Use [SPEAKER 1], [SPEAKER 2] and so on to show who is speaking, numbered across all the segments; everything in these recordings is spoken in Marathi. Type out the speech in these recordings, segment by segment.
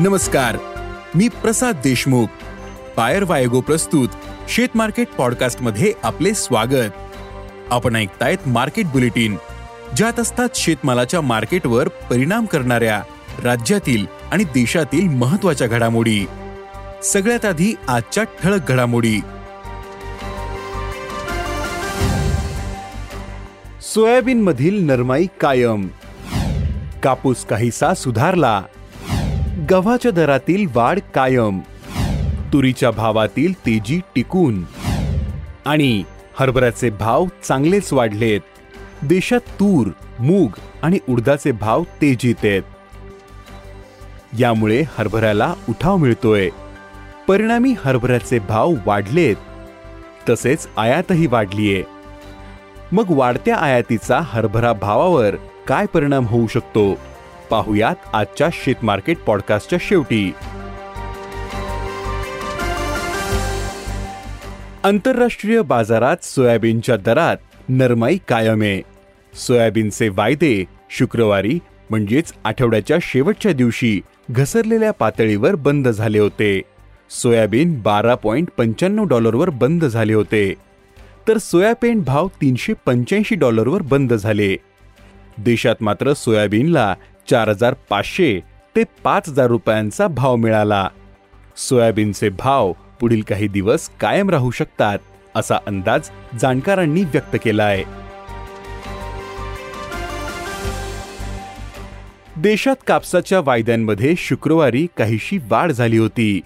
[SPEAKER 1] नमस्कार मी प्रसाद देशमुख. पायर वायगो प्रस्तुत शेत मार्केट पॉडकास्टमध्ये आपले स्वागत. आपण ऐकतायत मार्केट बुलेटिन ज्यात असतात शेतमालाच्या मार्केटवर परिणाम करणाऱ्या राज्यातील आणि देशातील महत्त्वाच्या घडामोडी. सगळ्यात आधी आजच्या ठळक घडामोडी. सोयाबीन मधील नरमाई कायम. कापूस काहीसा सुधारला. गव्हाच्या दरातील वाढ कायम. तुरीच्या भावातील तेजी टिकून. आणि हरभऱ्याचे भाव चांगलेच वाढलेत. देशात तूर मूग आणि उडदाचे भाव तेजीत आहेत. यामुळे हरभऱ्याला उठाव मिळतोय. परिणामी हरभऱ्याचे भाव वाढलेत. तसेच आयातही वाढलीये. मग वाढत्या आयातीचा हरभरा भावावर काय परिणाम होऊ शकतो? पाहुयात आजच्या शेतमार्केट पॉडकास्टच्या शेवटी. आंतरराष्ट्रीय बाजारात सोयाबीनच्या दरात नरमाई कायम. आहे सोयाबीनचे वायदे शुक्रवारी म्हणजेच आठवड्याच्या शेवटच्या दिवशी घसरलेल्या पातळीवर बंद झाले होते. सोयाबीन बारा पॉइंट पंच्याण्णव डॉलरवर बंद झाले होते. तर सोयाबीन भाव तीनशे पंच्याऐंशी डॉलरवर बंद झाले. देशात मात्र सोयाबीनला चार हजार पाचशे ते पाच हजार रुपयांचा भाव मिळाला. सोयाबीनचे भाव पुढील काही दिवस कायम राहू शकतात असा अंदाज जाणकारांनी व्यक्त केला आहे देशात कापसाच्या वायद्यांमध्ये शुक्रवारी काहीशी वाढ झाली होती.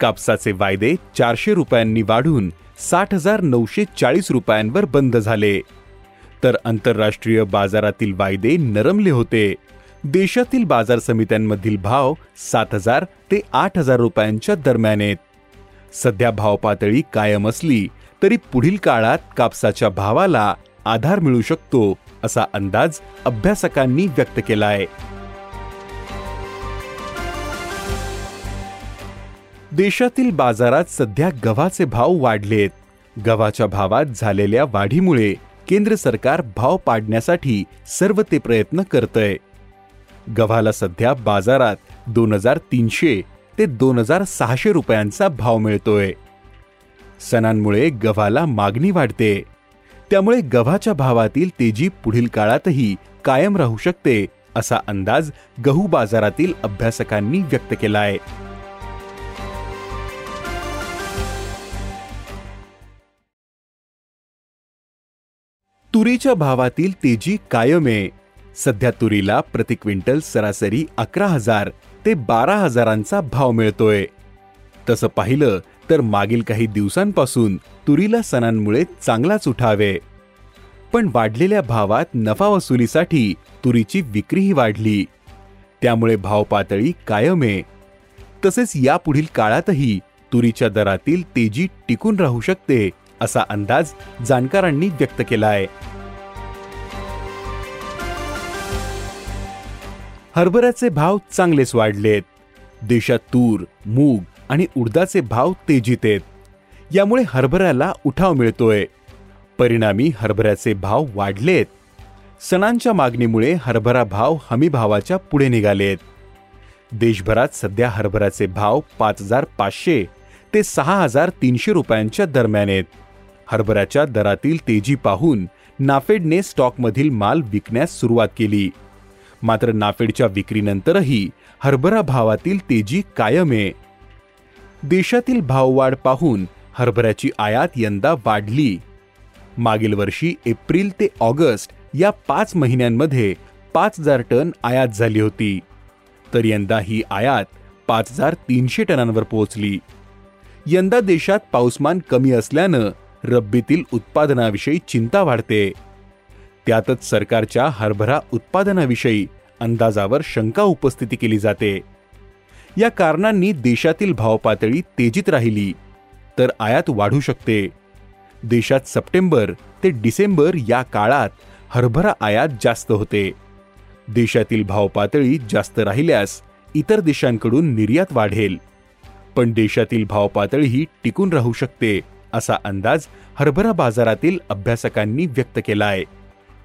[SPEAKER 1] कापसाचे वायदे चारशे रुपयांनी वाढून साठ हजार नऊशे चाळीस रुपयांवर बंद झाले. तर आंतरराष्ट्रीय बाजारातील वायदे नरमले होते. देशातील बाजार समित्यांमधील भाव सात हजार ते आठ हजार रुपयांच्या दरम्यान आहेत. सध्या भाव पातळी कायम असली तरी पुढील काळात कापसाच्या भावाला आधार मिळू शकतो असा अंदाज अभ्यासकांनी व्यक्त केला आहे देशातील बाजारात सध्या गव्हाचे भाव वाढलेत गव्हाच्या भावात झालेल्या वाढीमुळे केंद्र सरकार भाव पाडण्यासाठी सर्व ते प्रयत्न करतय. गव्हाला सध्या बाजारात दोन हजार तीनशे ते दोन हजार सहाशे रुपयांचा भाव मिळतोय. सणांमुळे गव्हाला मागणी वाढते. त्यामुळे गव्हाच्या भावातील तेजी पुढील काळातही कायम राहू शकते असा अंदाज गहू बाजारातील अभ्यासकांनी व्यक्त केला आहे तुरीच्या भावातील तेजी कायम आहे. सध्या तुरीला प्रति क्विंटल सरासरी अकरा हजार ते बारा हजारांचा भाव मिळतोय. तसं पाहिलं तर मागील काही दिवसांपासून तुरीला सणांमुळे चांगलाच उठावे. पण वाढलेल्या भावात नफा वसुलीसाठी तुरीची विक्रीही वाढली. त्यामुळे भाव पातळी कायम. आहे तसेच यापुढील काळातही तुरीच्या दरातील तेजी टिकून राहू शकते असा अंदाज जाणकारांनी व्यक्त केला आहे हरभऱ्याचे भाव चांगलेच वाढलेत. देशात तूर मूग आणि उडदाचे भाव तेजीत आहेत. यामुळे हरभऱ्याला उठाव मिळतोय. परिणामी हरभऱ्याचे भाव वाढलेत. सणांच्या मागणीमुळे हरभरा भाव हमी भावाच्या पुढे निघालेत. देशभरात सध्या हरभऱ्याचे भाव पाच हजार पाचशे ते सहा हजार तीनशे रुपयांच्या दरम्यान आहेत. हरभऱ्याच्या दरातील तेजी पाहून नाफेडने स्टॉकमधील माल विकण्यास सुरुवात केली. मात्र नाफेडच्या विक्रीनंतरही हरभरा भावातील तेजी कायम आहे. देशातील भाववाढ पाहून हरभऱ्याची आयात यंदा वाढली. मागील वर्षी एप्रिल ते ऑगस्ट या पाच महिन्यांमध्ये पाच हजार टन आयात झाली होती. तर यंदा ही आयात पाच हजार तीनशे टनांवर पोहोचली. यंदा देशात पाऊसमान कमी असल्यानं रब्बीतील उत्पादनाविषयी चिंता वाढते. त्यातच सरकारच्या हरभरा उत्पादनाविषयी अंदाजावर शंका उपस्थिती केली जाते. या कारणांनी देशातील भावपातळी तेजीत राहिली तर आयात वाढू शकते. देशात सप्टेंबर ते डिसेंबर या काळात हरभरा आयात जास्त होते. देशातील भावपातळी जास्त राहिल्यास इतर देशांकडून निर्यात वाढेल. पण देशातील भावपातळीही टिकून राहू शकते असा अंदाज हरभरा बाजारातील अभ्यासकांनी व्यक्त केला आहे